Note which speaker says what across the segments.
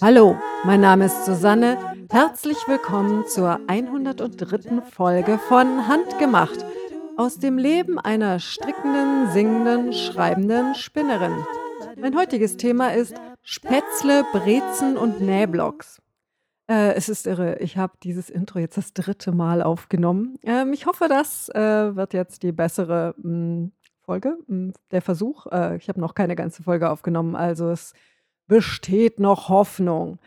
Speaker 1: Hallo, mein Name ist Susanne. Herzlich willkommen zur 103. Folge von Handgemacht aus dem Leben einer strickenden, singenden, schreibenden Spinnerin. Mein heutiges Thema ist Spätzle, Brezen und Nähblocks. Äh, es ist irre. Ich habe dieses Intro jetzt das dritte Mal aufgenommen. Ähm, ich hoffe, das äh, wird jetzt die bessere mh, hm, Folge, mh, hm, der Versuch. Äh, ich habe noch keine ganze Folge aufgenommen, also es besteht noch Hoffnung.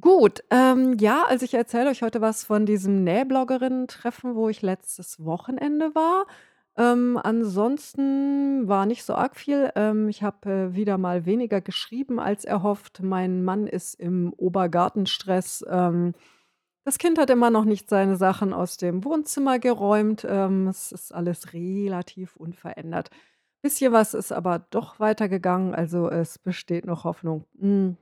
Speaker 1: Gut, ähm, ja, also ich erzähle euch heute was von diesem Nähbloggerinnen-Treffen, wo ich letztes Wochenende war. Ähm, ansonsten war nicht so arg viel. Ähm, ich habe äh, wieder mal weniger geschrieben als erhofft. Mein Mann ist im Obergartenstress. Ähm, das Kind hat immer noch nicht seine Sachen aus dem Wohnzimmer geräumt. Ähm, es ist alles relativ unverändert. Bisschen was ist aber doch weitergegangen, also es besteht noch Hoffnung. Hm.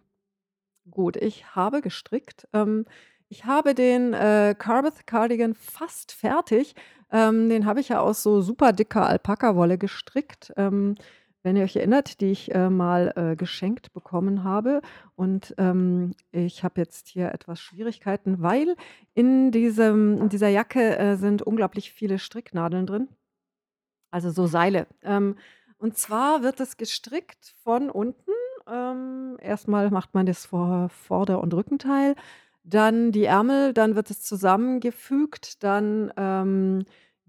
Speaker 1: Gut, ich habe gestrickt. Ähm, ich habe den, äh, Carbeth Cardigan fast fertig. Ähm, den habe ich ja aus so super dicker Alpaka-Wolle gestrickt, ähm, wenn ihr euch erinnert, die ich, äh, mal, äh, geschenkt bekommen habe. Und, ähm, ich habe jetzt hier etwas Schwierigkeiten, weil in diesem in dieser Jacke, äh, sind unglaublich viele Stricknadeln drin, also so Seile. Ähm, und zwar wird es gestrickt von unten. Ähm, erst macht man das Vor Vorder und Rückenteil dann die Ärmel, dann wird es zusammengefügt, dann, ähm,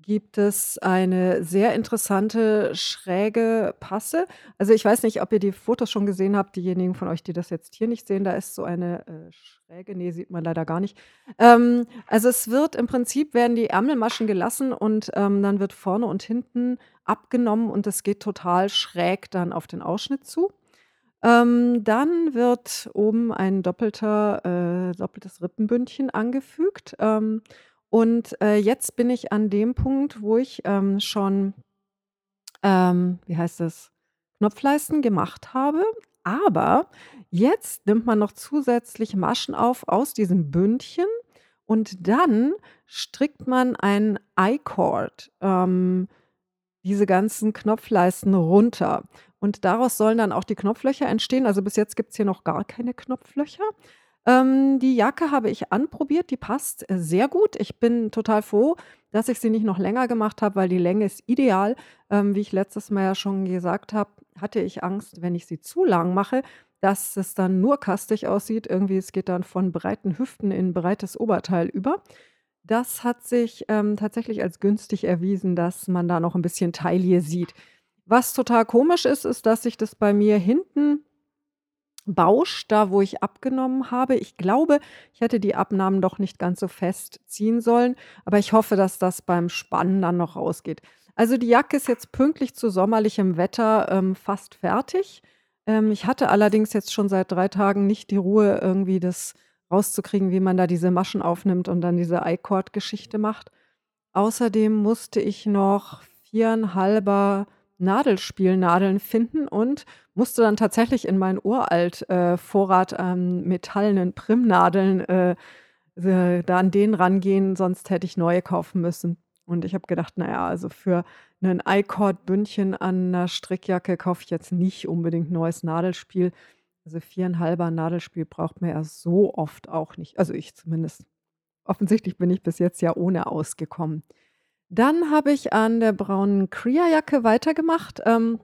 Speaker 1: gibt es eine sehr interessante schräge Passe. Also, ich weiß nicht, ob ihr die Fotos schon gesehen habt, diejenigen von euch, die das jetzt hier nicht sehen, da ist so eine, äh, schräge ne, sieht man leider gar nicht. Ähm, also, es wird im Prinzip werden die Ärmelmaschen gelassen und, ähm, dann wird vorne und hinten abgenommen und es geht total schräg dann auf den Ausschnitt zu. Ähm, dann wird oben ein doppelter äh, doppeltes Rippenbündchen angefügt. Ähm, und, äh, jetzt bin ich an dem Punkt, wo ich, ähm, schon ähm, wie heißt das, Knopfleisten gemacht habe. Aber jetzt nimmt man noch zusätzlich Maschen auf aus diesem Bündchen und dann strickt man ein I-Cord, ähm, diese ganzen Knopfleisten runter. Und daraus sollen dann auch die Knopflöcher entstehen. Also bis jetzt gibt es hier noch gar keine Knopflöcher. Ähm, die Jacke habe ich anprobiert, die passt sehr gut. Ich bin total froh, dass ich sie nicht noch länger gemacht habe, weil die Länge ist ideal. Ähm, wie ich letztes Mal ja schon gesagt habe, hatte ich Angst, wenn ich sie zu lang mache, dass es dann nur kastig aussieht. Irgendwie, es geht dann von breiten Hüften in breites Oberteil über. Das hat sich ähm, tatsächlich als günstig erwiesen, dass man da noch ein bisschen Taille sieht. Was total komisch ist, ist, dass sich das bei mir hinten bauscht, da wo ich abgenommen habe. Ich glaube, ich hätte die Abnahmen doch nicht ganz so fest ziehen sollen, aber ich hoffe, dass das beim Spannen dann noch rausgeht. Also die Jacke ist jetzt pünktlich zu sommerlichem Wetter ähm, fast fertig. Ähm, ich hatte allerdings jetzt schon seit drei Tagen nicht die Ruhe, irgendwie das rauszukriegen, wie man da diese Maschen aufnimmt und dann diese I-Cord-Geschichte macht. Außerdem musste ich noch viereinhalber Nadelspielnadeln finden und musste dann tatsächlich in meinen uralt äh, Vorrat an metallenen Primnadeln äh, äh, da an den rangehen, sonst hätte ich neue kaufen müssen. Und ich habe gedacht, naja, also für ein I-Cord-Bündchen an einer Strickjacke kaufe ich jetzt nicht unbedingt neues Nadelspiel. Also viereinhalber Nadelspiel braucht man ja so oft auch nicht. Also ich zumindest. Offensichtlich bin ich bis jetzt ja ohne ausgekommen. Dann habe ich an der braunen Kria-Jacke weitergemacht. Ähm,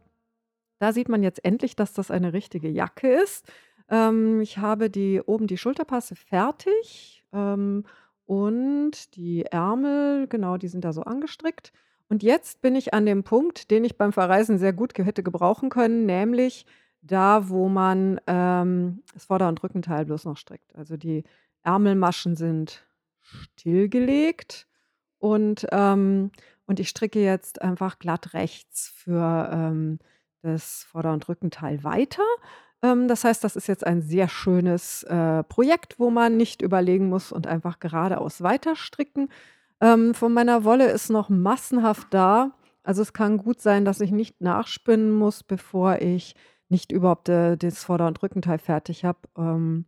Speaker 1: da sieht man jetzt endlich, dass das eine richtige Jacke ist. Ähm, ich habe die oben die Schulterpasse fertig ähm, und die Ärmel, genau, die sind da so angestrickt. Und jetzt bin ich an dem Punkt, den ich beim Verreisen sehr gut hätte gebrauchen können, nämlich da, wo man ähm, das Vorder- und Rückenteil bloß noch strickt. Also die Ärmelmaschen sind stillgelegt und, ähm, und ich stricke jetzt einfach glatt rechts für ähm, das Vorder- und Rückenteil weiter. Ähm, das heißt, das ist jetzt ein sehr schönes äh, Projekt, wo man nicht überlegen muss und einfach geradeaus weiter stricken. Ähm, von meiner Wolle ist noch massenhaft da. Also es kann gut sein, dass ich nicht nachspinnen muss, bevor ich nicht überhaupt äh, das Vorder- und Rückenteil fertig habe. Ähm,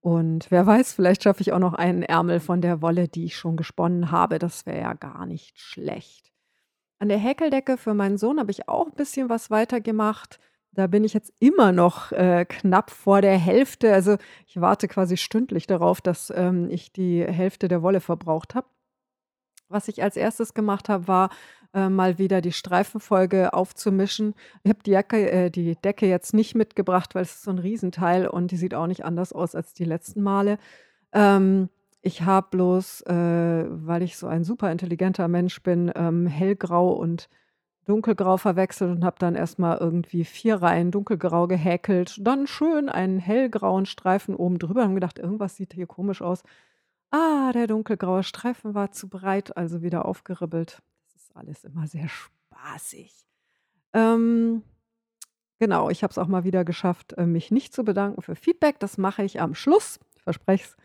Speaker 1: und wer weiß, vielleicht schaffe ich auch noch einen Ärmel von der Wolle, die ich schon gesponnen habe. Das wäre ja gar nicht schlecht. An der Häkeldecke für meinen Sohn habe ich auch 'n bisschen was weitergemacht. Da bin ich jetzt immer noch, äh, knapp vor der Hälfte. Also, ich warte quasi stündlich darauf, dass, ähm, ich die Hälfte der Wolle verbraucht habe. Was ich als Erstes gemacht habe, war, äh, mal wieder die Streifenfolge aufzumischen. Ich habe die Jacke äh, die Decke jetzt nicht mitgebracht, weil es ist so 'n Riesenteil und die sieht auch nicht anders aus als die letzten Male. Ähm, ich habe bloß, äh, weil ich so ein super intelligenter Mensch bin, ähm, hellgrau und dunkelgrau verwechselt und habe dann erst mal irgendwie 4 Reihen dunkelgrau gehäkelt, dann schön einen hellgrauen Streifen oben drüber und gedacht: „Irgendwas sieht hier komisch aus.“ Ah, der dunkelgraue Streifen war zu breit, also wieder aufgeribbelt. Das ist alles immer sehr spaßig. Ähm, genau, ich habe es auch mal wieder geschafft, äh, mich nicht zu bedanken für Feedback. Das mache ich am Schluss, ich verspreche es.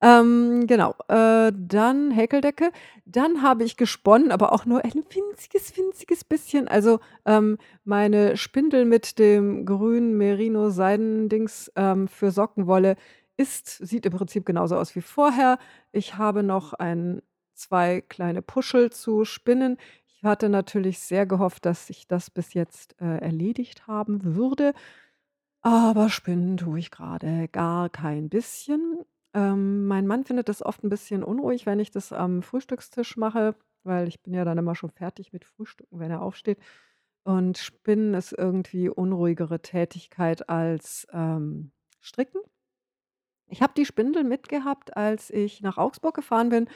Speaker 1: Ähm, genau, äh, dann Häkeldecke. Dann habe ich gesponnen, aber auch nur ein winziges, winziges bisschen. Also, ähm, meine Spindel mit dem grünen Merino-Seidendings, ähm, für Sockenwolle ist sieht im Prinzip genauso aus wie vorher. Ich habe noch ein 2 kleine Puschel zu spinnen. Ich hatte natürlich sehr gehofft, dass ich das bis jetzt, äh, erledigt haben würde, aber spinnen tue ich grade gar kein bisschen. Ähm, mein Mann findet das oft 'n bisschen unruhig, wenn ich das am Frühstückstisch mache, weil ich bin ja dann immer schon fertig mit Frühstücken, wenn er aufsteht. Und Spinnen ist irgendwie unruhigere Tätigkeit als, ähm, Stricken. Ich habe die Spindel mitgehabt, als ich nach Augsburg gefahren bin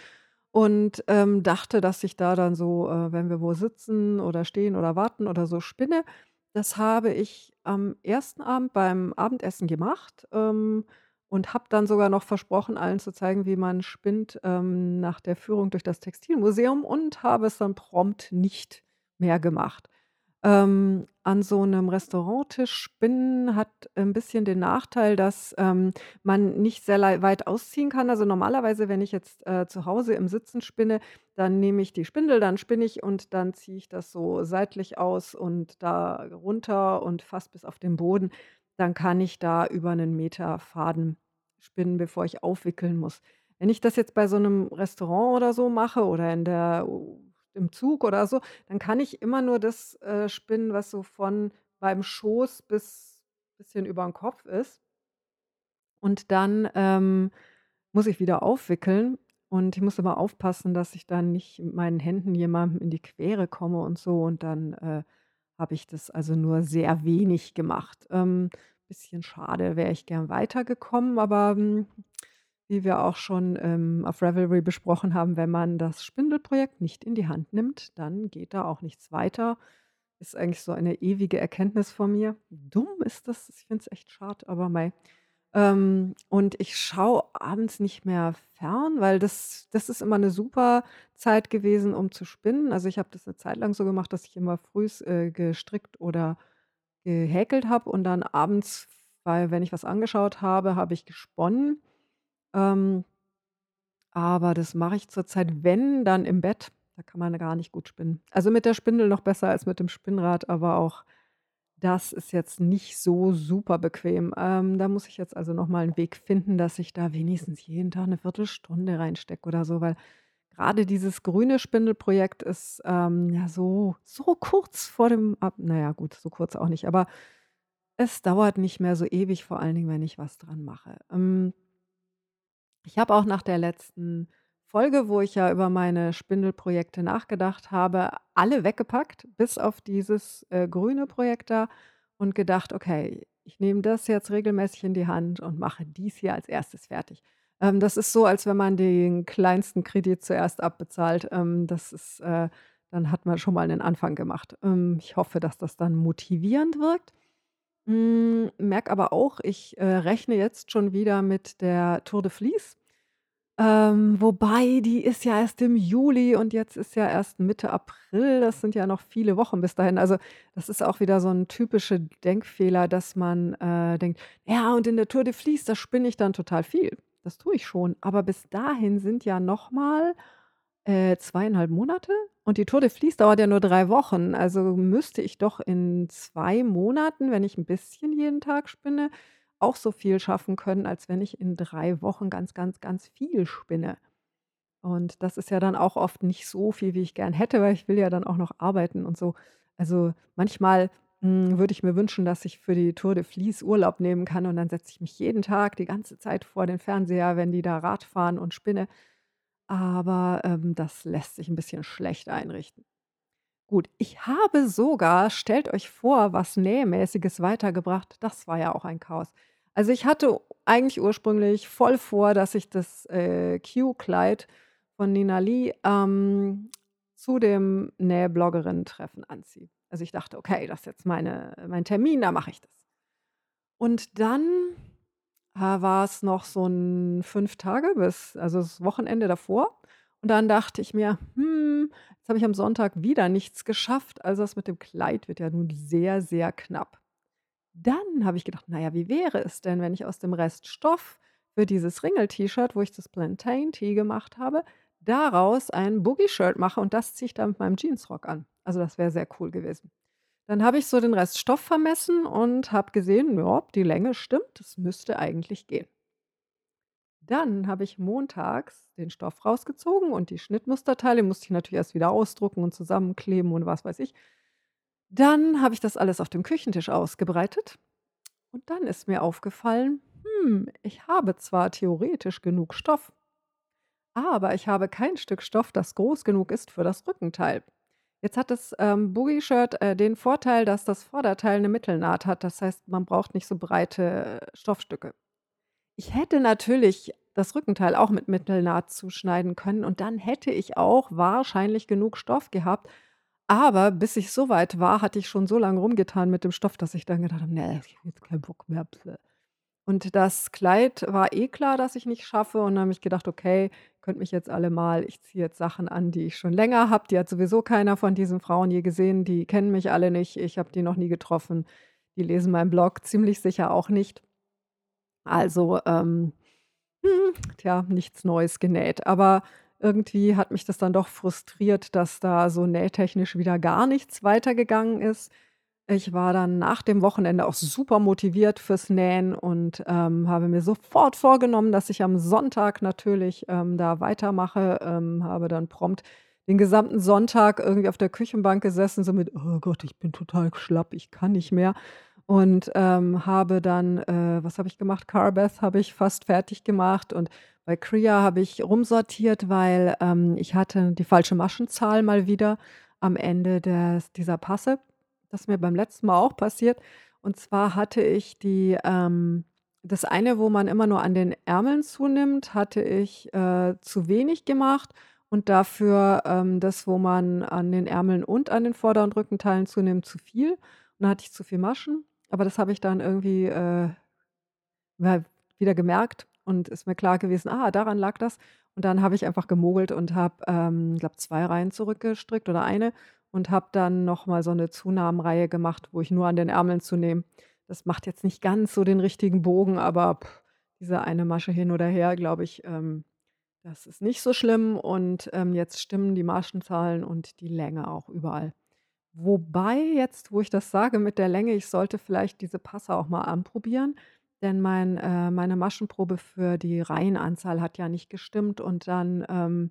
Speaker 1: und, ähm, dachte, dass ich da dann so, äh, wenn wir wo sitzen oder stehen oder warten oder so, spinne. Das habe ich am ersten Abend beim Abendessen gemacht, ähm, und habe dann sogar noch versprochen, allen zu zeigen, wie man spinnt, ähm, nach der Führung durch das Textilmuseum und habe es dann prompt nicht mehr gemacht. Ähm, an so 'nem Restauranttisch spinnen hat 'n bisschen den Nachteil, dass, ähm, man nicht sehr weit ausziehen kann. Also, normalerweise, wenn ich jetzt, äh, zu Hause im Sitzen spinne, dann nehme ich die Spindel, dann spinne ich und dann ziehe ich das so seitlich aus und da runter und fast bis auf den Boden. Dann kann ich da über 'nen Meter Faden spinnen, bevor ich aufwickeln muss. Wenn ich das jetzt bei so 'nem Restaurant oder so mache oder in der im Zug oder so, dann kann ich immer nur das, äh, spinnen, was so von beim Schoß bis bisschen übern Kopf ist. Und dann, ähm, muss ich wieder aufwickeln und ich muss immer aufpassen, dass ich dann nicht mit meinen Händen jemandem in die Quere komme und so und dann, äh, habe ich das also nur sehr wenig gemacht. Ähm, bisschen schade, wäre ich gern weitergekommen, aber, hm, wie wir auch schon, ähm, auf Ravelry besprochen haben, wenn man das Spindelprojekt nicht in die Hand nimmt, dann geht da auch nichts weiter. Ist eigentlich so eine ewige Erkenntnis von mir. Dumm ist das, ich finde es echt schade, aber mei. Ähm, und ich schaue abends nicht mehr fern, weil das das ist immer 'ne super Zeit gewesen, um zu spinnen. Also, ich habe das 'ne Zeit lang so gemacht, dass ich immer frühs, äh, gestrickt oder gehäkelt habe und dann abends, weil wenn ich was angeschaut habe, habe ich gesponnen. Ähm aber das mache ich zurzeit, wenn, dann im Bett. Da kann man gar nicht gut spinnen. Also, mit der Spindel noch besser als mit dem Spinnrad, aber auch das ist jetzt nicht so super bequem. Ähm, da muss ich jetzt also noch mal 'n Weg finden, dass ich da wenigstens jeden Tag 'ne Viertelstunde reinstecke oder so, weil grade dieses grüne Spindelprojekt ist, ähm, ja so so kurz vor dem ab na ja, gut, so kurz auch nicht, aber es dauert nicht mehr so ewig, vor allen Dingen, wenn ich was dran mache. Ähm ich habe auch nach der letzten Folge, wo ich ja über meine Spindelprojekte nachgedacht habe, alle weggepackt, bis auf dieses, äh, grüne Projekt da und gedacht: „Okay, ich nehme das jetzt regelmäßig in die Hand und mache dies hier als Erstes fertig.“ Ähm, das ist so, als wenn man den kleinsten Kredit zuerst abbezahlt. Ähm, das ist, äh dann hat man schon mal 'nen Anfang gemacht. Ähm, ich hoffe, dass das dann motivierend wirkt. Hm, merke aber auch, ich, äh, rechne jetzt schon wieder mit der Tour de Fleece. Ähm, wobei die ist ja erst im Juli und jetzt ist ja erst Mitte April. Das sind ja noch viele Wochen bis dahin. Also, das ist auch wieder so 'n typischer Denkfehler, dass man, äh, denkt: „Ja, und in der Tour de Fleece, da spinne ich dann total viel.“ Das tue ich schon, aber bis dahin sind ja noch mal, äh, 2 1/2 Monate und die Tour de Fleece dauert ja nur 3 Wochen. Also, müsste ich doch in 2 Monaten, wenn ich 'n bisschen jeden Tag spinne, auch so viel schaffen können, als wenn ich in 3 Wochen ganz, ganz, ganz viel spinne. Und das ist ja dann auch oft nicht so viel, wie ich gern hätte, weil ich will ja dann auch noch arbeiten und so. Also, manchmal, hm, würde ich mir wünschen, dass ich für die Tour de Vlies Urlaub nehmen kann und dann setze ich mich jeden Tag die ganze Zeit vor den Fernseher, wenn die da Rad fahren und spinne. Aber, ähm, das lässt sich ein bisschen schlecht einrichten. Gut, ich habe sogar stellt euch vor, was Nähmäßiges weitergebracht. Das war ja auch ein Chaos. Also, ich hatte eigentlich ursprünglich voll vor, dass ich das, äh, Q-Kleid von Nina Lee, ähm, zu dem Nähbloggerinnen-Treffen anziehe. Also, ich dachte: „Okay, das ist jetzt meine mein Termin, da mache ich das.“ Und dann, war es noch so 'n 5 Tage bis also, das Wochenende davor. Und dann dachte ich mir: „Hm, jetzt habe ich am Sonntag wieder nichts geschafft. Also, das mit dem Kleid wird ja nun sehr, sehr knapp.“ Dann habe ich gedacht: „Na ja, wie wäre es denn, wenn ich aus dem Rest Stoff für dieses Ringel-T-Shirt, wo ich das Plantain Tee gemacht habe, daraus ein Boogie-Shirt mache und das ziehe ich dann mit meinem Jeansrock an.“ Also, das wäre sehr cool gewesen. Dann habe ich so den Rest Stoff vermessen und habe gesehen, ja, die Länge stimmt, das müsste eigentlich gehen. Dann habe ich montags den Stoff rausgezogen und die Schnittmusterteile musste ich natürlich erst wieder ausdrucken und zusammenkleben und was weiß ich. Dann habe ich das alles auf dem Küchentisch ausgebreitet und dann ist mir aufgefallen, hm, ich habe zwar theoretisch genug Stoff, aber ich habe kein Stück Stoff, das groß genug ist für das Rückenteil. Jetzt hat das, ähm, Boogie-Shirt, äh, den Vorteil, dass das Vorderteil eine Mittelnaht hat. Das heißt, man braucht nicht so breite Stoffstücke. Ich hätte natürlich das Rückenteil auch mit Mittelnaht zuschneiden können und dann hätte ich auch wahrscheinlich genug Stoff gehabt. Aber bis ich so weit war, hatte ich schon so lange rumgetan mit dem Stoff, dass ich dann gedacht habe: „Ne, ich habe jetzt keinen Bock mehr, bläh.“ Und das Kleid war eh klar, dass ich nicht schaffe und dann habe ich gedacht: „Okay, könnt mich jetzt alle mal ich ziehe jetzt Sachen an, die ich schon länger habe. Die hat sowieso keiner von diesen Frauen je gesehen, die kennen mich alle nicht. Ich habe die noch nie getroffen. Die lesen meinen Blog ziemlich sicher auch nicht.“ Also, ähm, hm, tja, nichts Neues genäht. Aber irgendwie hat mich das dann doch frustriert, dass da so nähtechnisch wieder gar nichts weitergegangen ist. Ich war dann nach dem Wochenende auch super motiviert fürs Nähen und, ähm, habe mir sofort vorgenommen, dass ich am Sonntag natürlich, ähm, da weitermache, ähm, habe dann prompt den gesamten Sonntag irgendwie auf der Küchenbank gesessen, so mit: „Oh Gott, ich bin total schlapp, ich kann nicht mehr.“ und, ähm, habe dann äh, was habe ich gemacht? Carbeth habe ich fast fertig gemacht und bei Krea habe ich rumsortiert, weil, ähm, ich hatte die falsche Maschenzahl mal wieder am Ende des dieser Passe. Das ist mir beim letzten Mal auch passiert. Und zwar hatte ich die, ähm das eine, wo man immer nur an den Ärmeln zunimmt, hatte ich, äh, zu wenig gemacht und dafür, ähm, das, wo man an den Ärmeln und an den Vorder und Rückenteilen zunimmt, zu viel. Und dann hatte ich zu viel Maschen. Aber das habe ich dann irgendwie, äh, wieder gemerkt und ist mir klar gewesen, ah, daran lag das. Und dann habe ich einfach gemogelt und habe, ähm, glaube 2 Reihen zurückgestrickt oder eine und habe dann noch mal so eine Zunahmenreihe gemacht, wo ich nur an den Ärmeln zunehme. Das macht jetzt nicht ganz so den richtigen Bogen, aber pff, diese eine Masche hin oder her, glaube ich, ähm, das ist nicht so schlimm und, ähm, jetzt stimmen die Maschenzahlen und die Länge auch überall. Wobei jetzt, wo ich das sage mit der Länge, ich sollte vielleicht diese Passe auch mal anprobieren, denn mein äh, meine Maschenprobe für die Reihenanzahl hat ja nicht gestimmt und dann, ähm,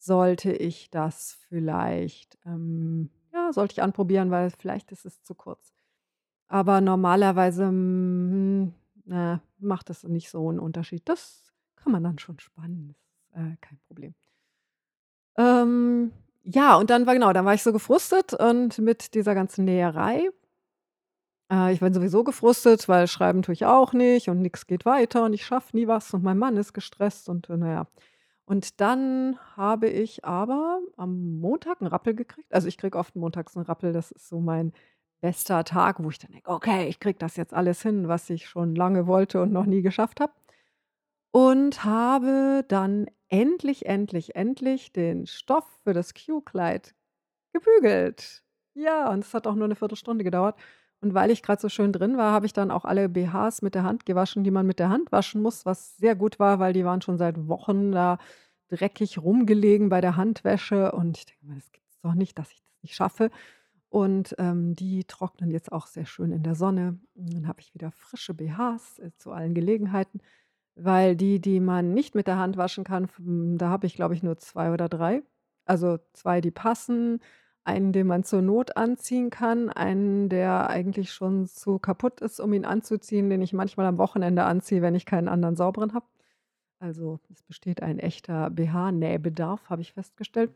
Speaker 1: sollte ich das vielleicht ähm, ja, sollte ich anprobieren, weil vielleicht ist es zu kurz. Aber normalerweise, hm, na, macht das nicht so einen Unterschied. Das kann man dann schon spannen, äh, kein Problem. Ähm, ja, und dann war genau, dann war ich so gefrustet und mit dieser ganzen Näherei. Äh, ich bin sowieso gefrustet, weil schreiben tue ich auch nicht und nichts geht weiter und ich schaffe nie was und mein Mann ist gestresst und, äh, na ja. Und dann habe ich aber am Montag 'n Rappel gekriegt. Also, ich kriege oft montags 'n Rappel, das ist so mein bester Tag, wo ich dann denke: „Okay, ich kriege das jetzt alles hin, was ich schon lange wollte und noch nie geschafft habe.“ und habe dann endlich, endlich, endlich den Stoff für das Q-Kleid gebügelt. Ja, und es hat auch nur 'ne Viertelstunde gedauert. Und weil ich grad so schön drin war, habe ich dann auch alle BHs mit der Hand gewaschen, die man mit der Hand waschen muss, was sehr gut war, weil die waren schon seit Wochen da dreckig rumgelegen bei der Handwäsche und ich denke mir: „Das gibt's doch nicht, dass ich das nicht schaffe.“ Und, ähm, die trocknen jetzt auch sehr schön in der Sonne. Und dann habe ich wieder frische BHs, äh, zu allen Gelegenheiten. weil die, die man nicht mit der Hand waschen kann, da habe ich, glaube ich, nur zwei oder drei. Also zwei, die passen, einen, den man zur Not anziehen kann, einen, der eigentlich schon zu kaputt ist, um ihn anzuziehen, den ich manchmal am Wochenende anziehe, wenn ich keinen anderen sauberen habe. Also es besteht ein echter BH-Nähbedarf, habe ich festgestellt.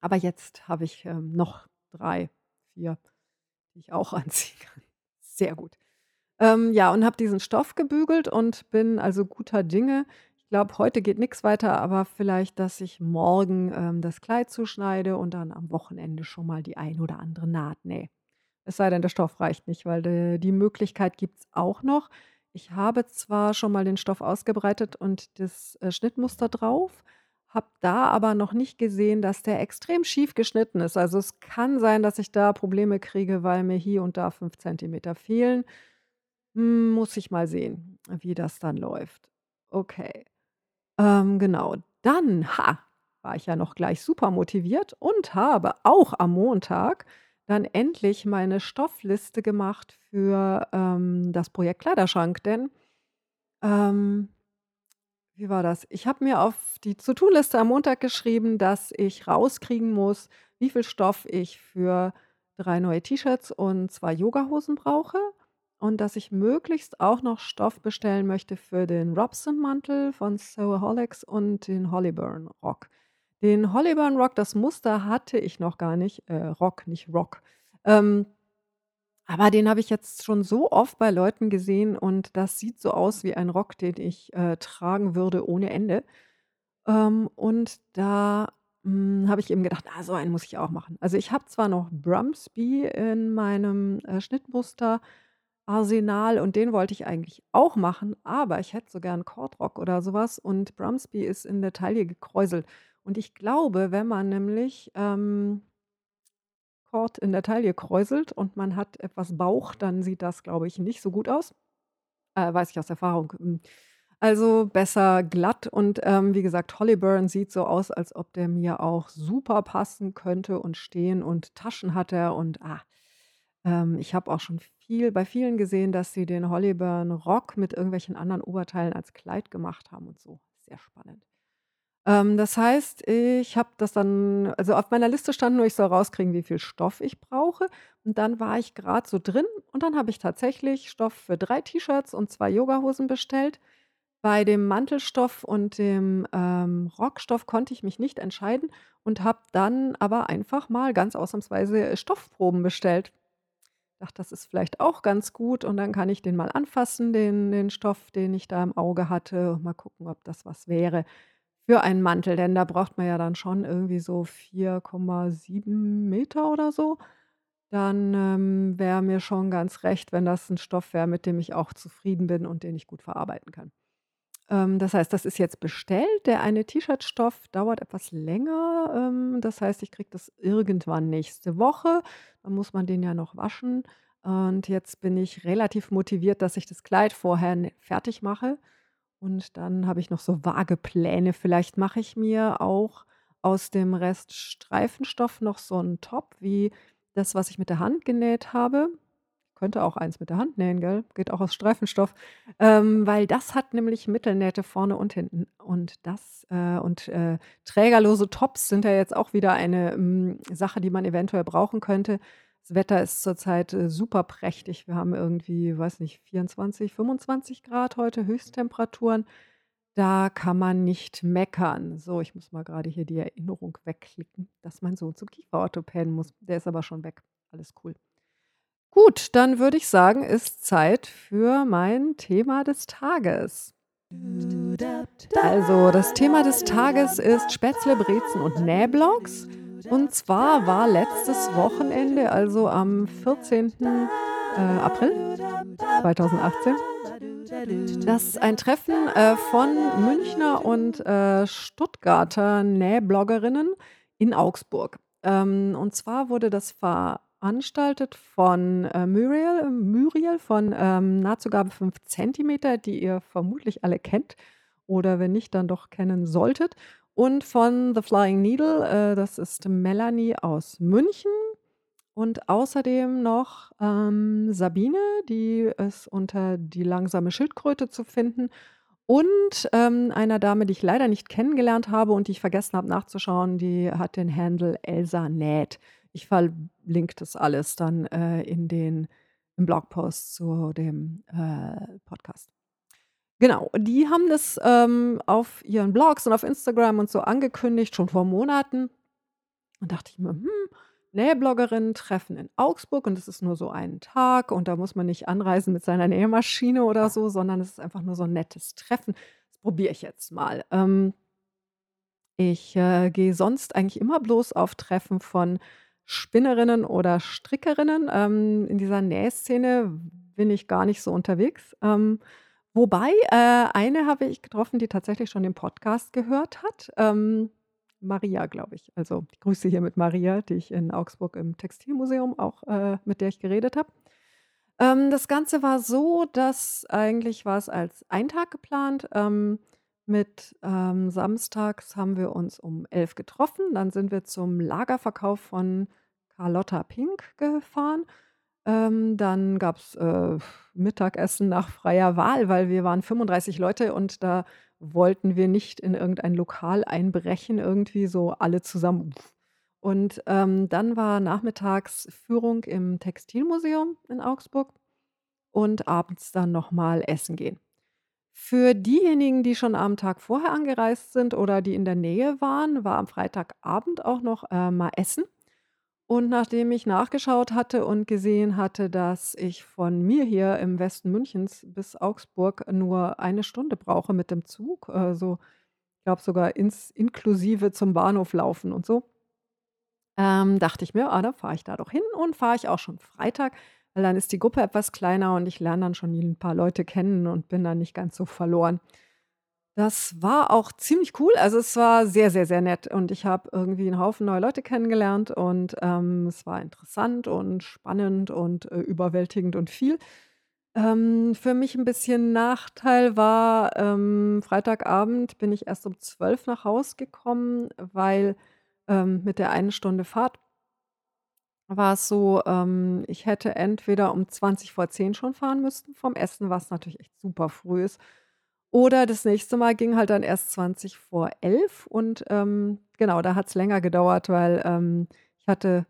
Speaker 1: Aber jetzt habe ich ähm, noch drei, vier, die ich auch anziehen kann. Sehr gut. Ähm, ja, und habe diesen Stoff gebügelt und bin also guter Dinge. Ich glaube, heute geht nichts weiter, aber vielleicht, dass ich morgen ähm, das Kleid zuschneide und dann am Wochenende schon mal die ein oder andere Naht nähe. Es sei denn, der Stoff reicht nicht, weil de, die Möglichkeit gibt es auch noch. Ich habe zwar schon mal den Stoff ausgebreitet und das äh, Schnittmuster drauf, habe da aber noch nicht gesehen, dass der extrem schief geschnitten ist. Also es kann sein, dass ich da Probleme kriege, weil mir hier und da 5 cm fehlen. Hm, muss ich mal sehen, wie das dann läuft. Okay. Ähm, genau. Dann, ha, war ich ja noch gleich super motiviert und habe auch am Montag dann endlich meine Stoffliste gemacht für ähm, das Projekt Kleiderschrank. Denn, ähm, wie war das? Ich habe mir auf die To-Do-Liste am Montag geschrieben, dass ich rauskriegen muss, wie viel Stoff ich für drei neue T-Shirts und zwei Yogahosen brauche und dass ich möglichst auch noch Stoff bestellen möchte für den Robson-Mantel von Soholics und den Hollyburn-Rock. Den Hollyburn-Rock, das Muster hatte ich noch gar nicht, äh, Rock, nicht Rock. Ähm, aber den habe ich jetzt schon so oft bei Leuten gesehen und das sieht so aus wie ein Rock, den ich äh, tragen würde ohne Ende. Ähm, und da hm, habe ich eben gedacht, ah, so einen muss ich auch machen. Also ich habe zwar noch Brumsby in meinem äh, Schnittmuster, Arsenal und den wollte ich eigentlich auch machen, aber ich hätte so gern Cordrock oder sowas und Brumsby ist in der Taille gekräuselt. Und ich glaube, wenn man nämlich, ähm, Cord in der Taille kräuselt und man hat etwas Bauch, dann sieht das, glaube ich, nicht so gut aus. Äh, weiß ich aus Erfahrung. Hm. Also besser glatt und, ähm, wie gesagt, Hollyburn sieht so aus, als ob der mir auch super passen könnte und stehen und Taschen hat er und, ah, ähm, ich habe auch schon viel bei vielen gesehen, dass sie den Hollyburn Rock mit irgendwelchen anderen Oberteilen als Kleid gemacht haben und so. Sehr spannend. Ähm, das heißt, ich habe das dann also auf meiner Liste stand nur, ich soll rauskriegen, wie viel Stoff ich brauche. Und dann war ich gerade so drin und dann habe ich tatsächlich Stoff für drei T-Shirts und zwei Yogahosen bestellt. Bei dem Mantelstoff und dem, ähm, Rockstoff konnte ich mich nicht entscheiden und habe dann aber einfach mal ganz ausnahmsweise Stoffproben bestellt. Dachte, das ist vielleicht auch ganz gut und dann kann ich den mal anfassen, den den Stoff, den ich da im Auge hatte mal gucken, ob das was wäre für einen Mantel, denn da braucht man ja dann schon irgendwie so 4,7 Meter oder so. Dann, ähm, wäre mir schon ganz recht, wenn das ein Stoff wäre, mit dem ich auch zufrieden bin und den ich gut verarbeiten kann. Ähm, das heißt, das ist jetzt bestellt. Der eine T-Shirt-Stoff dauert etwas länger. Ähm, das heißt, ich kriege das irgendwann nächste Woche. Dann muss man den ja noch waschen. Und jetzt bin ich relativ motiviert, dass ich das Kleid vorher fertig mache. Und dann habe ich noch so vage Pläne. Vielleicht mache ich mir auch aus dem Rest Streifenstoff noch so einen Top wie das, was ich mit der Hand genäht habe. Könnte auch eins mit der Hand nähen, gell? Geht auch aus Streifenstoff. Ähm, weil das hat nämlich Mittelnähte vorne und hinten. Und das äh, und äh, trägerlose Tops sind ja jetzt auch wieder eine ähm, Sache, die man eventuell brauchen könnte. Das Wetter ist zurzeit äh, super prächtig. Wir haben irgendwie, weiß nicht, 24, 25 Grad heute Höchsttemperaturen. Da kann man nicht meckern. So, ich muss mal gerade hier die Erinnerung wegklicken, dass mein Sohn zum Kieferorthopäden muss. Der ist aber schon weg. Alles cool. Gut, dann würde ich sagen, ist Zeit für mein Thema des Tages. Also, das Thema des Tages ist Spätzle, Brezen und Nähblocks. Und zwar war letztes Wochenende, also am 14. Äh, April 2018, das ein Treffen äh, von Münchner und äh, Stuttgarter Nähbloggerinnen in Augsburg. Ähm, und zwar wurde das ver veranstaltet von äh, Muriel, Muriel von ähm, Nahtzugabe 5 cm, die ihr vermutlich alle kennt oder wenn nicht, dann doch kennen solltet. Und von The Flying Needle, äh, das ist Melanie aus München. Und außerdem noch ähm, Sabine, die ist unter die langsame Schildkröte zu finden. Und, ähm, einer Dame, die ich leider nicht kennengelernt habe und die ich vergessen habe nachzuschauen, die hat den Handle Elsa näht. Ich verlinke das alles dann, äh, in den im Blogpost zu dem, äh, Podcast. Genau, die haben das, ähm, auf ihren Blogs und auf Instagram und so angekündigt, schon vor Monaten. Und dachte ich mir: „Hm, Nähbloggerinnen-Treffen in Augsburg und das ist nur so einen Tag und da muss man nicht anreisen mit seiner Nähmaschine oder so, sondern es ist einfach nur so ein nettes Treffen. Das probiere ich jetzt mal. Ähm, ich, äh, gehe sonst eigentlich immer bloß auf Treffen von Spinnerinnen oder Strickerinnen. Ähm, in dieser Nähszene bin ich gar nicht so unterwegs. Ähm, wobei, äh, eine habe ich getroffen, die tatsächlich schon den Podcast gehört hat. Ähm Maria, glaube ich. Also, ich grüße hiermit Maria, die ich in Augsburg im Textilmuseum auch äh, mit der ich geredet habe. Ähm, das Ganze war so, dass eigentlich war es als ein Tag geplant. Mit ähm, samstags haben wir uns um 11 getroffen. Dann sind wir zum Lagerverkauf von Carlotta Pink gefahren. Ähm, dann gab's, äh, Mittagessen nach freier Wahl, weil wir waren 35 Leute und da wollten wir nicht in irgendein Lokal einbrechen, irgendwie so alle zusammen. Und, ähm, dann war nachmittags Führung im Textilmuseum in Augsburg und abends dann noch mal essen gehen. Für diejenigen, die schon am Tag vorher angereist sind oder die in der Nähe waren, war am Freitagabend auch noch, äh, mal Essen. Und nachdem ich nachgeschaut hatte und gesehen hatte, dass ich von mir hier im Westen Münchens bis Augsburg nur eine Stunde brauche mit dem Zug, äh, so ich glaube sogar ins inklusive zum Bahnhof laufen und so, ähm, dachte ich mir: „Ah, dann fahre ich da doch hin“ und fahre ich auch schon Freitag, weil dann ist die Gruppe etwas kleiner und ich lerne dann schon ein paar Leute kennen und bin dann nicht ganz so verloren. Das war auch ziemlich cool. Also, es war sehr, sehr, sehr nett und ich habe irgendwie einen Haufen neue Leute kennengelernt und, ähm, es war interessant und spannend und, äh, überwältigend und viel. Ähm, für mich ein bisschen Nachteil war, ähm, Freitagabend bin ich erst um 12 nach Haus gekommen, weil, ähm, mit der einen Stunde Fahrt war es so, ähm, ich hätte entweder um 20:10 schon fahren müssen vom Essen, was natürlich echt super früh ist. Oder das nächste Mal ging halt dann erst 20 vor 11 und, ähm, genau, da hat es länger gedauert, weil, ähm, ich hatte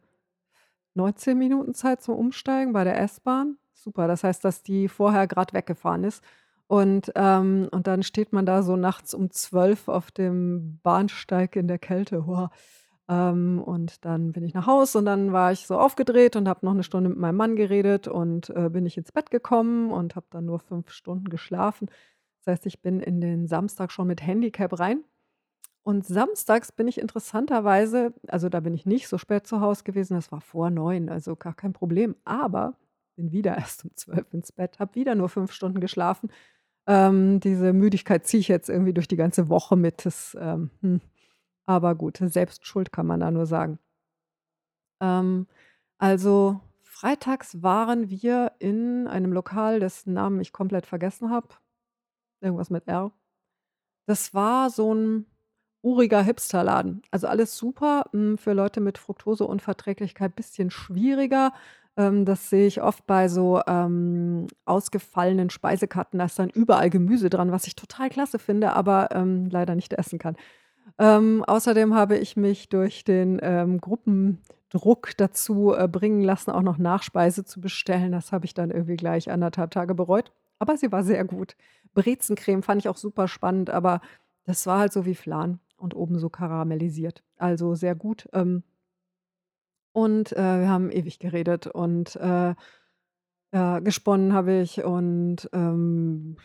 Speaker 1: 19 Minuten Zeit zum Umsteigen bei der S-Bahn. Super, das heißt, dass die vorher gerade weggefahren ist. Und, ähm und dann steht man da so nachts um 12 auf dem Bahnsteig in der Kälte. Boah. Ähm, und dann bin ich nach Haus und dann war ich so aufgedreht und habe noch eine Stunde mit meinem Mann geredet und, äh, bin ich ins Bett gekommen und habe dann nur 5 Stunden geschlafen. Das heißt, ich bin in den Samstag schon mit Handicap rein. Und samstags bin ich interessanterweise also, da bin ich nicht so spät zu Hause gewesen, das war vor 9, also gar kein Problem. Aber bin wieder erst um 12 ins Bett, habe wieder nur 5 Stunden geschlafen. Ähm, diese Müdigkeit ziehe ich jetzt irgendwie durch die ganze Woche mit. Das, ähm, hm, aber gut, selbst schuld kann man da nur sagen. Ähm, also freitags waren wir in einem Lokal, dessen Namen ich komplett vergessen habe. Irgendwas mit R. Das war so 'n uriger Hipsterladen. Also, alles super, hm, für Leute mit Fructoseunverträglichkeit bisschen schwieriger. Ähm, das sehe ich oft bei so, ähm, ausgefallenen Speisekarten. Da ist dann überall Gemüse dran, was ich total klasse finde, aber, ähm, leider nicht essen kann. Ähm, außerdem habe ich mich durch den, ähm, Gruppendruck dazu, äh, bringen lassen, auch noch Nachspeise zu bestellen. Das habe ich dann irgendwie gleich anderthalb Tage bereut, aber sie war sehr gut. Brezencreme fand ich auch super spannend, aber das war halt so wie Flan und oben so karamellisiert. Also sehr gut. Ähm, und, äh, wir haben ewig geredet und, äh, ja, gesponnen habe ich und, ähm,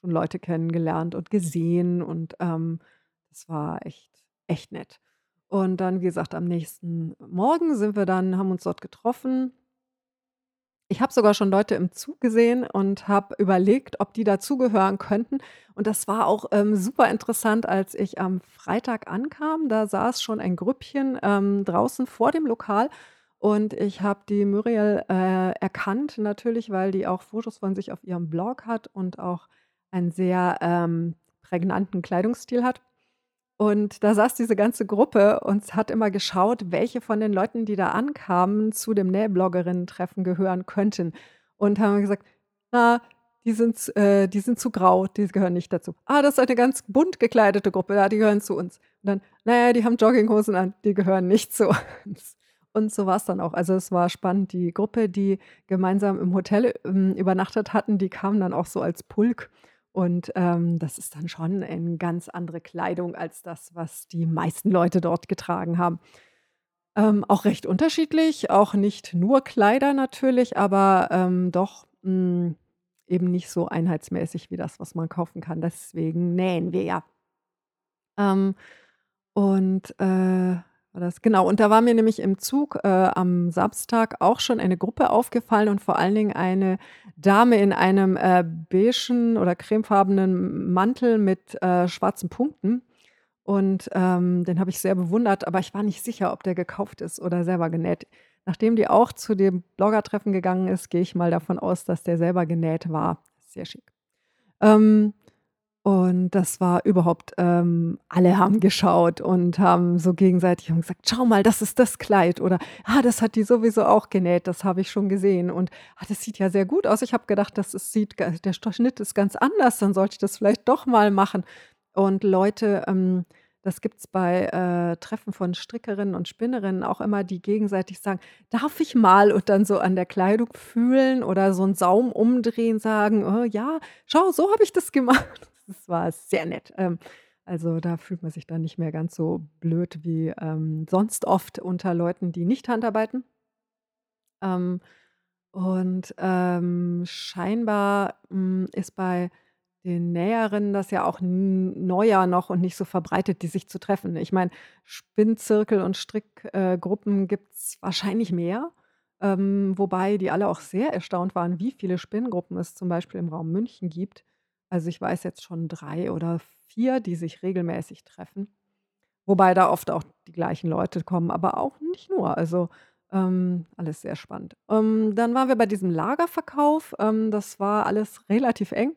Speaker 1: schon Leute kennengelernt und gesehen und, ähm, das war echt echt nett. Und dann, wie gesagt, am nächsten Morgen sind wir dann haben uns dort getroffen ich habe sogar schon Leute im Zug gesehen und habe überlegt, ob die dazugehören könnten. Und das war auch, ähm, super interessant, als ich am Freitag ankam. Da saß schon ein Grüppchen, ähm, draußen vor dem Lokal und ich habe die Muriel, äh, erkannt natürlich, weil die auch Fotos von sich auf ihrem Blog hat und auch einen sehr, ähm, prägnanten Kleidungsstil hat. Und da saß diese ganze Gruppe und hat immer geschaut, welche von den Leuten, die da ankamen, zu dem Nähbloggerinnen-Treffen gehören könnten. Und haben gesagt: „Na, die sind, äh, die sind zu grau, die gehören nicht dazu. Ah, das ist eine ganz bunt gekleidete Gruppe, ja, die gehören zu uns. Und dann, naja, die haben Jogginghosen an, die gehören nicht zu uns. Und so war es dann auch. Also es war spannend. Die Gruppe, die gemeinsam im Hotel ähm, übernachtet hatten, die kamen dann auch so als Pulk. Und ähm, das ist dann schon eine ganz andere Kleidung als das, was die meisten Leute dort getragen haben. Ähm, auch recht unterschiedlich, auch nicht nur Kleider natürlich, aber ähm, doch mh, hm, eben nicht so einheitsmäßig wie das, was man kaufen kann. Deswegen nähen wir ja. Ähm, und äh, das, genau, und da war mir nämlich im Zug äh, am Samstag auch schon eine Gruppe aufgefallen und vor allen Dingen eine Dame in einem äh, beigen oder cremefarbenen Mantel mit äh, schwarzen Punkten. Und ähm, den habe ich sehr bewundert, aber ich war nicht sicher, ob der gekauft ist oder selber genäht. Nachdem die auch zu dem Bloggertreffen gegangen ist, gehe ich mal davon aus, dass der selber genäht war. Sehr schick. Ähm, und das war überhaupt, ähm, alle haben geschaut und haben so gegenseitig gesagt, schau mal, das ist das Kleid oder ah, das hat die sowieso auch genäht, das habe ich schon gesehen und ah, das sieht ja sehr gut aus. Ich habe gedacht, das ist, sieht, der Schnitt ist ganz anders, dann sollte ich das vielleicht doch mal machen. Und Leute, ähm, das gibt es bei äh, Treffen von Strickerinnen und Spinnerinnen auch immer, die gegenseitig sagen, darf ich mal und dann so an der Kleidung fühlen oder so einen Saum umdrehen, sagen, oh, ja, schau, so habe ich das gemacht. Das war sehr nett. Ähm, also da fühlt man sich dann nicht mehr ganz so blöd wie ähm, sonst oft unter Leuten, die nicht Handarbeiten. Ähm, und ähm, scheinbar mh, hm, ist bei den Näherinnen das ja auch neuer noch und nicht so verbreitet, die sich zu treffen. Ich meine, Spinnzirkel und Strickgruppen äh, gibt es wahrscheinlich mehr, ähm, wobei die alle auch sehr erstaunt waren, wie viele Spinngruppen es zum Beispiel im Raum München gibt. Also ich weiß jetzt schon drei oder vier, die sich regelmäßig treffen. Wobei da oft auch die gleichen Leute kommen, aber auch nicht nur. Also ähm, alles sehr spannend. Ähm, dann waren wir bei diesem Lagerverkauf. Ähm, das war alles relativ eng.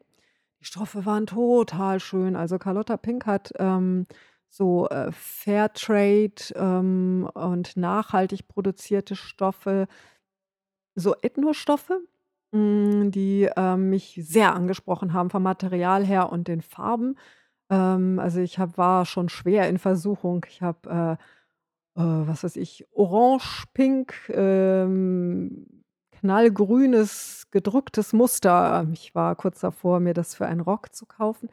Speaker 1: Die Stoffe waren total schön. Also Carlotta Pink hat ähm, so äh, Fairtrade ähm, und nachhaltig produzierte Stoffe, so Ethnostoffe, mh, die ähm, mich sehr angesprochen haben vom Material her und den Farben. Ähm, also ich hab, war schon schwer in Versuchung. Ich habe, äh, äh, was weiß ich, orange, pink, ähm, knallgrünes, gedrucktes Muster. Ich war kurz davor, mir das für einen Rock zu kaufen.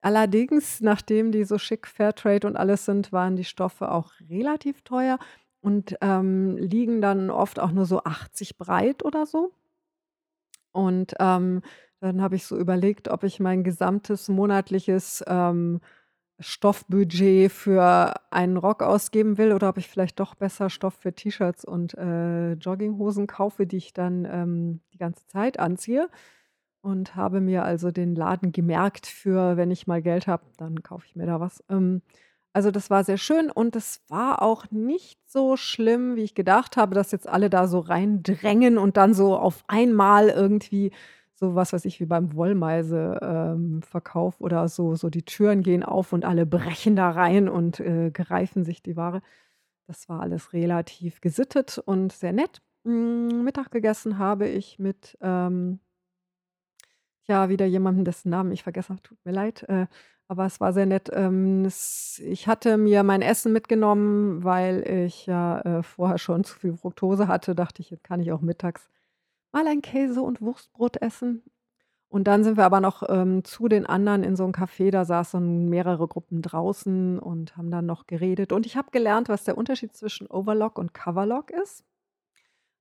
Speaker 1: Allerdings, nachdem die so schick Fairtrade und alles sind, waren die Stoffe auch relativ teuer und ähm, liegen dann oft auch nur so 80 breit oder so. Und ähm, dann habe ich so überlegt, ob ich mein gesamtes monatliches ähm, Stoffbudget für einen Rock ausgeben will oder ob ich vielleicht doch besser Stoff für T-Shirts und äh, Jogginghosen kaufe, die ich dann ähm, die ganze Zeit anziehe. Und habe mir also den Laden gemerkt für, wenn ich mal Geld habe, dann kaufe ich mir da was. Ähm, also das war sehr schön und es war auch nicht so schlimm, wie ich gedacht habe, dass jetzt alle da so reindrängen und dann so auf einmal irgendwie so was weiß ich, wie beim Wollmeise-Verkauf ähm, oder so, so die Türen gehen auf und alle brechen da rein und äh, greifen sich die Ware. Das war alles relativ gesittet und sehr nett. Mm, Mittag gegessen habe ich mit, ähm, ja, wieder jemandem, dessen Namen ich vergessen habe, tut mir leid, äh, aber es war sehr nett. Ähm, es, ich hatte mir mein Essen mitgenommen, weil ich ja äh, vorher schon zu viel Fructose hatte, dachte ich, jetzt kann ich auch mittags mal ein Käse und Wurstbrot essen. Und dann sind wir aber noch ähm, zu den anderen in so 'n Café, da saßen mehrere Gruppen draußen und haben dann noch geredet. Und ich habe gelernt, was der Unterschied zwischen Overlock und Coverlock ist.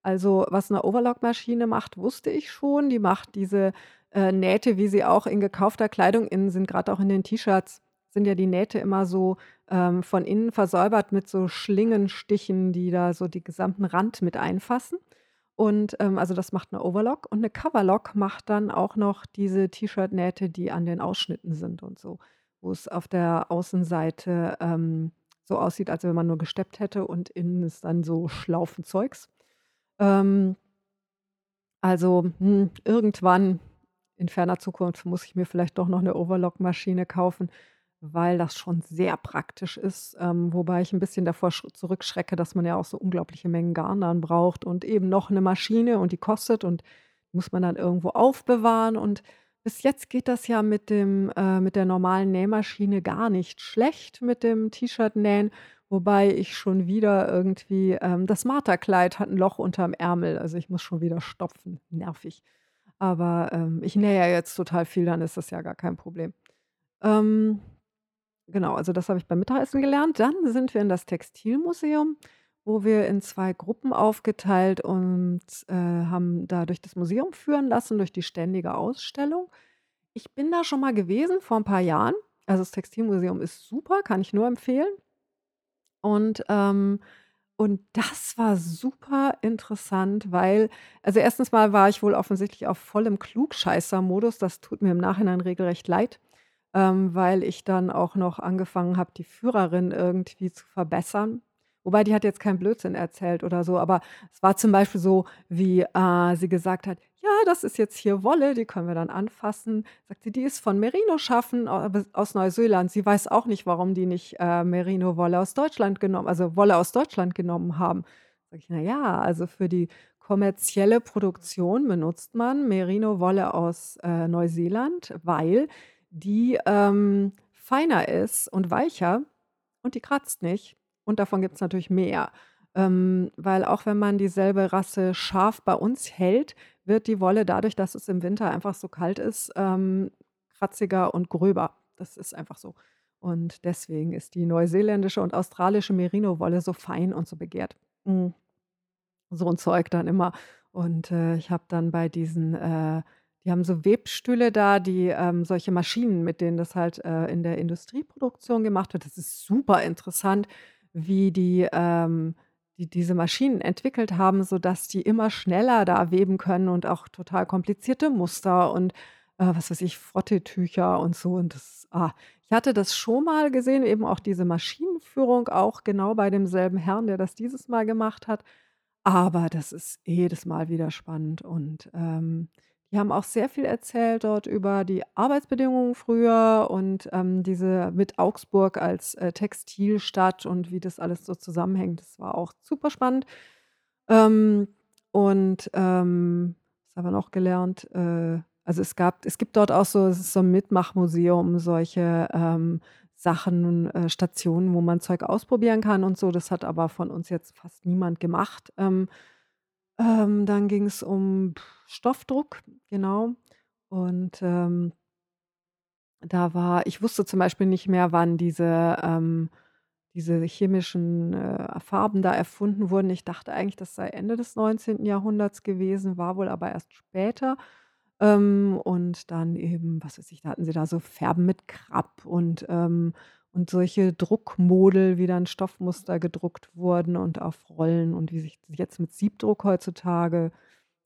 Speaker 1: Also, was eine Overlock-Maschine macht, wusste ich schon. Die macht diese, äh, Nähte, wie sie auch in gekaufter Kleidung innen sind, Gerade auch in den T-Shirts sind ja die Nähte immer so, ähm, von innen versäubert mit so Schlingenstichen, die da so die gesamten Rand mit einfassen. Und, ähm, also das macht eine Overlock und eine Coverlock macht dann auch noch diese T-Shirt-Nähte, die an den Ausschnitten sind und so, wo es auf der Außenseite, ähm, so aussieht, als wenn man nur gesteppt hätte und innen ist dann so Schlaufenzeugs. Ähm also, hm, irgendwann in ferner Zukunft muss ich mir vielleicht doch noch eine Overlock-Maschine kaufen weil das schon sehr praktisch ist, ähm, wobei ich ein bisschen davor zurückschrecke, dass man ja auch so unglaubliche Mengen Garn dann braucht und eben noch eine Maschine und die kostet und muss man dann irgendwo aufbewahren und bis jetzt geht das ja mit dem äh, mit der normalen Nähmaschine gar nicht schlecht mit dem T-Shirt-Nähen, wobei ich schon wieder irgendwie ähm, das Marterkleid hat 'n Loch unterm Ärmel, also ich muss schon wieder stopfen, nervig. Aber, ähm, ich nähe ja jetzt total viel, dann ist das ja gar kein Problem. Ähm, genau, also das habe ich beim Mittagessen gelernt. Dann sind wir in das Textilmuseum, wo wir in 2 Gruppen aufgeteilt und, äh, haben da durch das Museum führen lassen, durch die ständige Ausstellung. Ich bin da schon mal gewesen vor 'n paar Jahren. Also, das Textilmuseum ist super, kann ich nur empfehlen. Und, ähm und das war super interessant, weil also, erstens mal war ich wohl offensichtlich auf vollem Klugscheißer-Modus. Das tut mir im Nachhinein regelrecht leid, ähm, weil ich dann auch noch angefangen habe, die Führerin irgendwie zu verbessern. Wobei die hat jetzt keinen Blödsinn erzählt oder so, aber es war zum Beispiel so, wie, äh, sie gesagt hat: „Ja, das ist jetzt hier Wolle, die können wir dann anfassen.“ Sagt sie: „Die ist von Merino-Schaffen au aus Neuseeland.“ Sie weiß auch nicht, warum die nicht, äh, Merino-Wolle aus Deutschland genommen also Wolle aus Deutschland genommen haben. Sage ich: „Na ja, also für die kommerzielle Produktion benutzt man Merino-Wolle aus, äh, Neuseeland, weil die, ähm, feiner ist und weicher und die kratzt nicht. Und davon gibt's natürlich mehr. Ähm, weil auch wenn man dieselbe Rasse Schaf bei uns hält, wird die Wolle dadurch, dass es im Winter einfach so kalt ist, ähm, kratziger und gröber. Das ist einfach so. Und deswegen ist die neuseeländische und australische Merino-Wolle so fein und so begehrt. Hm. So 'n Zeug dann immer. Und, äh, ich habe dann bei diesen, äh die haben so Webstühle da, die, ähm solche Maschinen, mit denen das halt, äh, in der Industrieproduktion gemacht wird. Das ist super interessant, wie die, ähm die diese Maschinen entwickelt haben, sodass die immer schneller da weben können und auch total komplizierte Muster und, äh, was weiß ich, Frottetücher und so und das ah, ich hatte das schon mal gesehen, eben auch diese Maschinenführung, auch genau bei demselben Herrn, der das dieses Mal gemacht hat. Aber das ist jedes Mal wieder spannend und, ähm, die haben auch sehr viel erzählt dort über die Arbeitsbedingungen früher und, ähm, diese mit Augsburg als, äh, Textilstadt und wie das alles so zusammenhängt. Das war auch super spannend. Ähm, und, ähm, was haben wir noch gelernt? Äh, also es gab es gibt dort auch so es ist so 'n Mitmachmuseum, solche, ähm, Sachen, äh, Stationen, wo man Zeug ausprobieren kann und so. Das hat aber von uns jetzt fast niemand gemacht. Ähm ähm, dann ging's um Stoffdruck, genau. Und, ähm da war ich wusste zum Beispiel nicht mehr, wann diese ähm, diese chemischen, äh, Farben da erfunden wurden. Ich dachte eigentlich, das sei Ende des 19. Jahrhunderts gewesen, war wohl aber erst später. Ähm, und dann eben, was weiß ich, da hatten sie da so Färben mit Krabb und, ähm und solche Druckmodel, wie dann Stoffmuster gedruckt wurden und auf Rollen und wie sich jetzt mit Siebdruck heutzutage.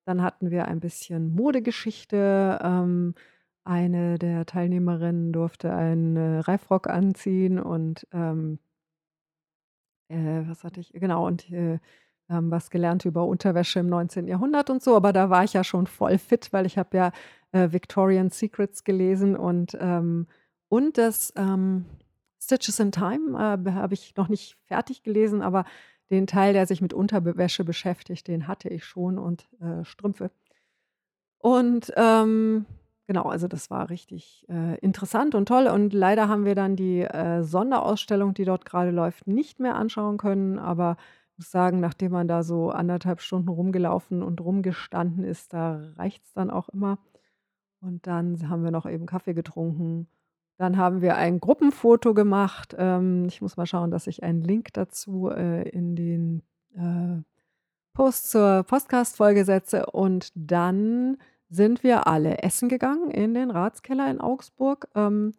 Speaker 1: Dann hatten wir ein bisschen Modegeschichte. Ähm, eine der Teilnehmerinnen durfte einen, äh, Reifrock anziehen und, ähm äh, was hatte ich genau, und, äh, was gelernt über Unterwäsche im 19. Jahrhundert und so, aber da war ich ja schon voll fit, weil ich habe ja, äh, Victoria's Secrets gelesen und, ähm und das, ähm, Stitches in Time, äh, habe ich noch nicht fertig gelesen, aber den Teil, der sich mit Unterwäsche beschäftigt, den hatte ich schon und, äh, Strümpfe. Und, ähm, genau, also das war richtig, äh, interessant und toll und leider haben wir dann die, äh, Sonderausstellung, die dort grade läuft, nicht mehr anschauen können, aber muss sagen, nachdem man da so 1 1/2 Stunden rumgelaufen und rumgestanden ist, da reicht's dann auch immer. Und dann haben wir noch eben Kaffee getrunken. Dann haben wir ein Gruppenfoto gemacht. Ähm, ich muss mal schauen, dass ich einen Link dazu, äh, in den, äh, Post zur Podcast-Folge setze und dann sind wir alle essen gegangen in den Ratskeller in Augsburg. Ähm,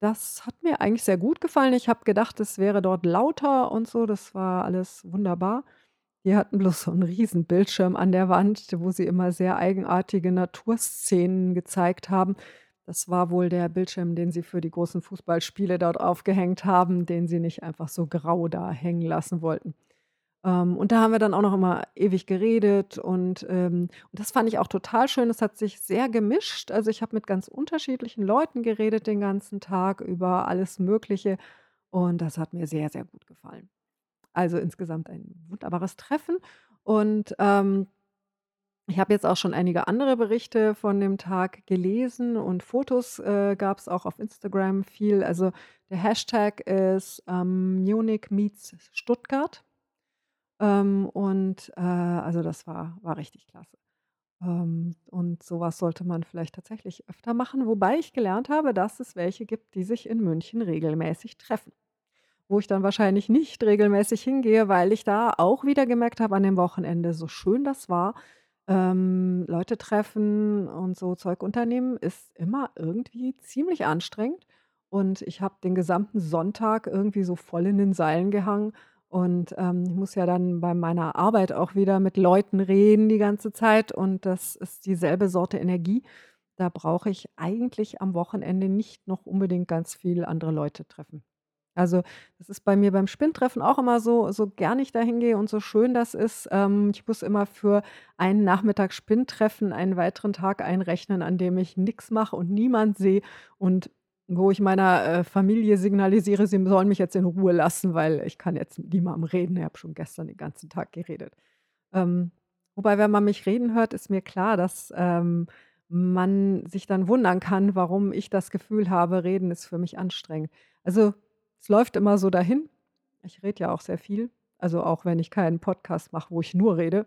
Speaker 1: das hat mir eigentlich sehr gut gefallen. Ich habe gedacht, es wäre dort lauter und so, das war alles wunderbar. Die hatten bloß so 'n Riesenbildschirm an der Wand, wo sie immer sehr eigenartige Naturszenen gezeigt haben. Das war wohl der Bildschirm, den sie für die großen Fußballspiele dort aufgehängt haben, den sie nicht einfach so grau da hängen lassen wollten. Ähm, und da haben wir dann auch noch immer ewig geredet und, ähm und das fand ich auch total schön. Es hat sich sehr gemischt. Also, ich habe mit ganz unterschiedlichen Leuten geredet den ganzen Tag über alles Mögliche und das hat mir sehr, sehr gut gefallen. Also, insgesamt ein wunderbares Treffen und, ähm Ich habe jetzt auch schon einige andere Berichte von dem Tag gelesen und Fotos, äh, gab's auch auf Instagram viel. Also, der Hashtag ist, ähm, Munich meets Stuttgart. Ähm, und, äh, also, das war war richtig klasse. Ähm, und sowas sollte man vielleicht tatsächlich öfter machen, wobei ich gelernt habe, dass es welche gibt, die sich in München regelmäßig treffen. Wo ich dann wahrscheinlich nicht regelmäßig hingehe, weil ich da auch wieder gemerkt habe an dem Wochenende, so schön das war, ähm, Leute treffen und so Zeug unternehmen ist immer irgendwie ziemlich anstrengend. Und ich habe den gesamten Sonntag irgendwie so voll in den Seilen gehangen. Und ähm, ich muss ja dann bei meiner Arbeit auch wieder mit Leuten reden die ganze Zeit. Und das ist dieselbe Sorte Energie. Da brauche ich eigentlich am Wochenende nicht noch unbedingt ganz viel andere Leute treffen. Also, das ist bei mir beim Spinntreffen auch immer so so gern ich da hingehe und so schön das ist. Ähm, ich muss immer für einen Nachmittag Spinntreffen einen weiteren Tag einrechnen, an dem ich nichts mache und niemand sehe und wo ich meiner, äh, Familie signalisiere, sie sollen mich jetzt in Ruhe lassen, weil ich kann jetzt mit niemandem reden. Ich habe schon gestern den ganzen Tag geredet. Ähm, wobei, wenn man mich reden hört, ist mir klar, dass, ähm, man sich dann wundern kann, warum ich das Gefühl habe, Reden ist für mich anstrengend. Also es läuft immer so dahin. Ich rede ja auch sehr viel. Also auch wenn ich keinen Podcast mache, wo ich nur rede,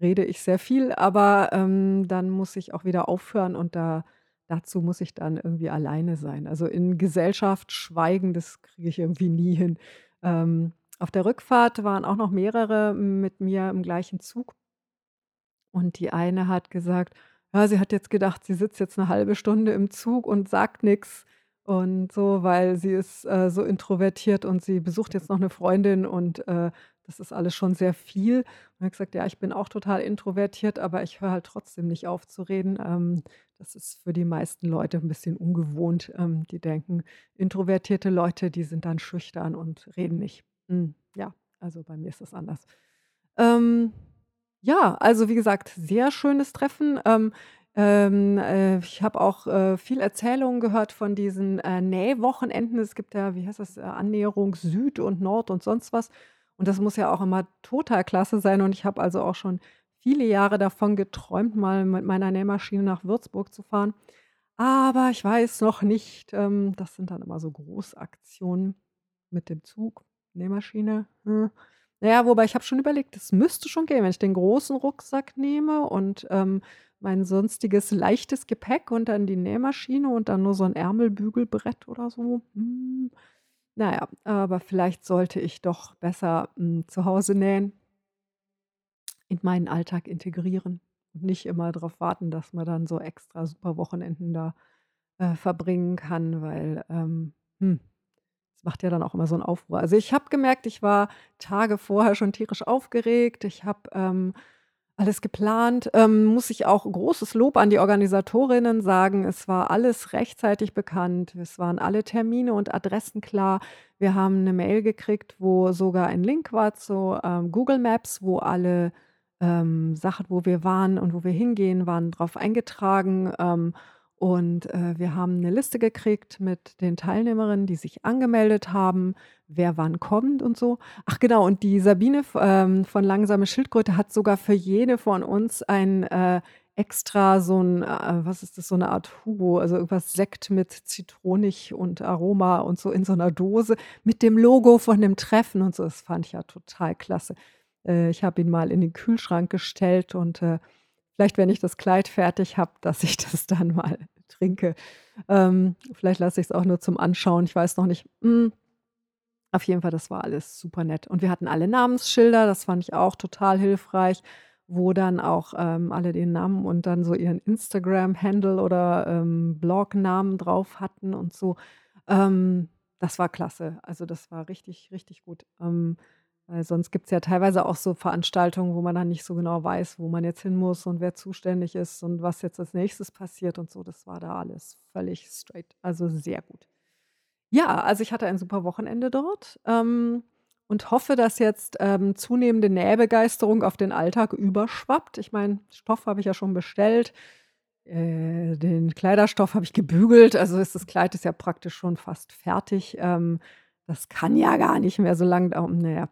Speaker 1: rede ich sehr viel, aber ähm, dann muss ich auch wieder aufhören und da, dazu muss ich dann irgendwie alleine sein. Also in Gesellschaft schweigen, das kriege ich irgendwie nie hin. Ähm, auf der Rückfahrt waren auch noch mehrere mit mir im gleichen Zug. Und die eine hat gesagt, ja, sie hat jetzt gedacht, sie sitzt jetzt eine halbe Stunde im Zug und sagt nichts. Und so, weil sie ist, äh, so introvertiert und sie besucht jetzt noch eine Freundin und, äh, das ist alles schon sehr viel. Und ich habe gesagt: „Ja, ich bin auch total introvertiert, aber ich höre halt trotzdem nicht auf zu reden.“ Ähm, das ist für die meisten Leute ein bisschen ungewohnt. Ähm, die denken, introvertierte Leute, die sind dann schüchtern und reden nicht. Hm, ja, also bei mir ist das anders. Ähm, ja, also wie gesagt, sehr schönes Treffen. Ähm, ähm, äh, ich habe auch, äh, viel Erzählungen gehört von diesen, äh, Nähwochenenden. Es gibt ja, wie heißt das, äh, Annäherung Süd und Nord und sonst was. Und das muss ja auch immer total klasse sein. Und ich habe also auch schon viele Jahre davon geträumt, mal mit meiner Nähmaschine nach Würzburg zu fahren. Aber ich weiß noch nicht, ähm, das sind dann immer so Großaktionen mit dem Zug, Nähmaschine, hm. Na ja, wobei ich habe schon überlegt, das müsste schon gehen, wenn ich den großen Rucksack nehme und, ähm, mein sonstiges leichtes Gepäck und dann die Nähmaschine und dann nur so ein Ärmelbügelbrett oder so. Hm, na ja, aber vielleicht sollte ich doch besser, hm, zu Hause nähen. In meinen Alltag integrieren und nicht immer darauf warten, dass man dann so extra super Wochenenden da, äh, verbringen kann, weil, ähm, hm, das macht ja dann auch immer so 'n Aufruhr. Also, ich habe gemerkt, ich war Tage vorher schon tierisch aufgeregt. Ich habe, ähm alles geplant. Ähm, muss ich auch großes Lob an die Organisatorinnen sagen. Es war alles rechtzeitig bekannt. Es waren alle Termine und Adressen klar. Wir haben eine Mail gekriegt, wo sogar ein Link war zu, ähm, Google Maps, wo alle, ähm, Sachen, wo wir waren und wo wir hingehen, waren drauf eingetragen. Und, äh, wir haben eine Liste gekriegt mit den Teilnehmerinnen, die sich angemeldet haben, wer wann kommt und so. Ach genau, und die Sabine ähm, von Langsame Schildkröte hat sogar für jede von uns ein, äh, extra so ein, äh, was ist das, so eine Art Hugo, also irgendwas Sekt mit Zitronig und Aroma und so in so einer Dose mit dem Logo von dem Treffen und so. Das fand ich ja total klasse. Äh, ich habe ihn mal in den Kühlschrank gestellt und, äh Vielleicht, wenn ich das Kleid fertig habe, dass ich das dann mal trinke. Ähm, vielleicht lasse ich es auch nur zum Anschauen, ich weiß noch nicht. Hm, auf jeden Fall, das war alles super nett. Und wir hatten alle Namensschilder, das fand ich auch total hilfreich, wo dann auch, ähm, alle den Namen und dann so ihren Instagram-Handle oder, ähm, Blognamen drauf hatten und so. Ähm, das war klasse. Also, das war richtig, richtig gut. Ähm weil sonst gibt es ja teilweise auch so Veranstaltungen, wo man dann nicht so genau weiß, wo man jetzt hin muss und wer zuständig ist und was jetzt als Nächstes passiert und so. Das war da alles völlig straight, also sehr gut. Ja, also ich hatte ein super Wochenende dort, ähm, und hoffe, dass jetzt, ähm, zunehmende Nähbegeisterung auf den Alltag überschwappt. Ich meine, Stoff habe ich ja schon bestellt, äh, den Kleiderstoff habe ich gebügelt, also ist das Kleid ist ja praktisch schon fast fertig. Ähm, das kann ja gar nicht mehr so lang dauern. Na ja.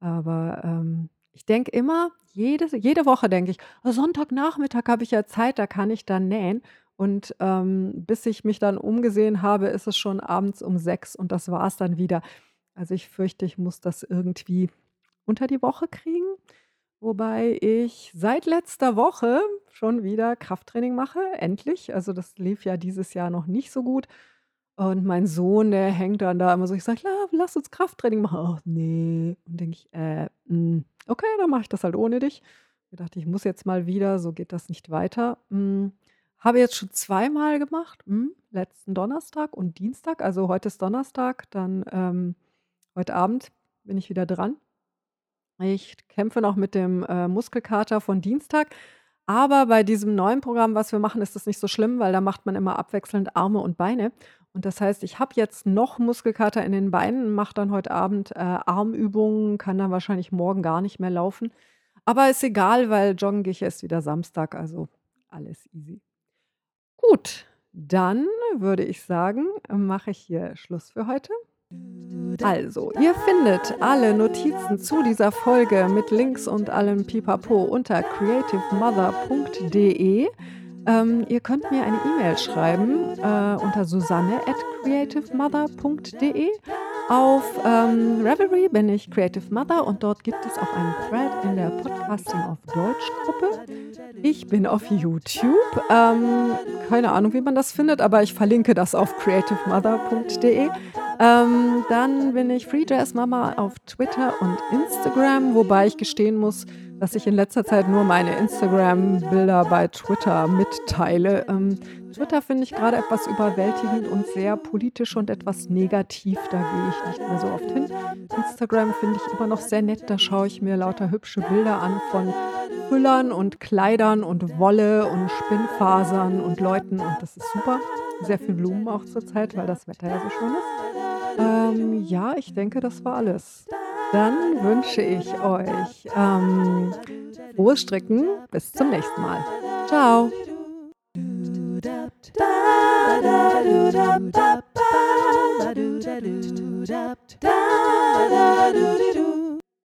Speaker 1: Aber, ähm, Ich denke immer, jede, jede Woche denke ich, "Ah, Sonntagnachmittag habe ich ja Zeit, da kann ich dann nähen. Und ähm, bis ich mich dann umgesehen habe, ist es schon abends um sechs und das war es dann wieder. Also ich fürchte, ich muss das irgendwie unter die Woche kriegen. Wobei ich seit letzter Woche schon wieder Krafttraining mache, endlich. Also das lief ja dieses Jahr noch nicht so gut. Und mein Sohn, der hängt dann da immer so, ich sage, lass uns Krafttraining machen. Ach nee. Und denke ich, äh, mh, okay, dann mache ich das halt ohne dich. Ich dachte, ich muss jetzt mal wieder, so geht das nicht weiter. Hm, habe jetzt schon zweimal gemacht, hm, letzten Donnerstag und Dienstag. Also heute ist Donnerstag, dann ähm, heute Abend bin ich wieder dran. Ich kämpfe noch mit dem äh, Muskelkater von Dienstag. Aber bei diesem neuen Programm, was wir machen, ist das nicht so schlimm, weil da macht man immer abwechselnd Arme und Beine. Und das heißt, ich habe jetzt noch Muskelkater in den Beinen, mache dann heute Abend äh, Armübungen, kann dann wahrscheinlich morgen gar nicht mehr laufen. Aber ist egal, weil joggen gehe ich erst wieder Samstag, also alles easy. Gut, dann würde ich sagen, mache ich hier Schluss für heute. Also, ihr findet alle Notizen zu dieser Folge mit Links und allem Pipapo unter creativemother.de. Ähm, ihr könnt mir eine E-Mail schreiben äh, unter susanne at creativemother.de. Auf ähm, Revelry bin ich Creative Mother und dort gibt es auch einen Thread in der Podcasting auf Deutsch Gruppe. Ich bin auf YouTube. Ähm, keine Ahnung, wie man das findet, aber ich verlinke das auf creativemother.de. Ähm, dann bin ich Free Jazz Mama auf Twitter und Instagram, wobei ich gestehen muss, dass ich in letzter Zeit nur meine Instagram-Bilder bei Twitter mitteile. Ähm, Twitter finde ich gerade etwas überwältigend und sehr politisch und etwas negativ. Da gehe ich nicht mehr so oft hin. Instagram finde ich immer noch sehr nett. Da schaue ich mir lauter hübsche Bilder an von Füllern und Kleidern und Wolle und Spinnfasern und Leuten. Und das ist super. Sehr viel Blumen auch zurzeit, weil das Wetter ja so schön ist. Ähm, ja, ich denke, das war alles. Dann wünsche ich euch ähm, frohes Stricken. Bis zum nächsten Mal. Ciao. Da da da da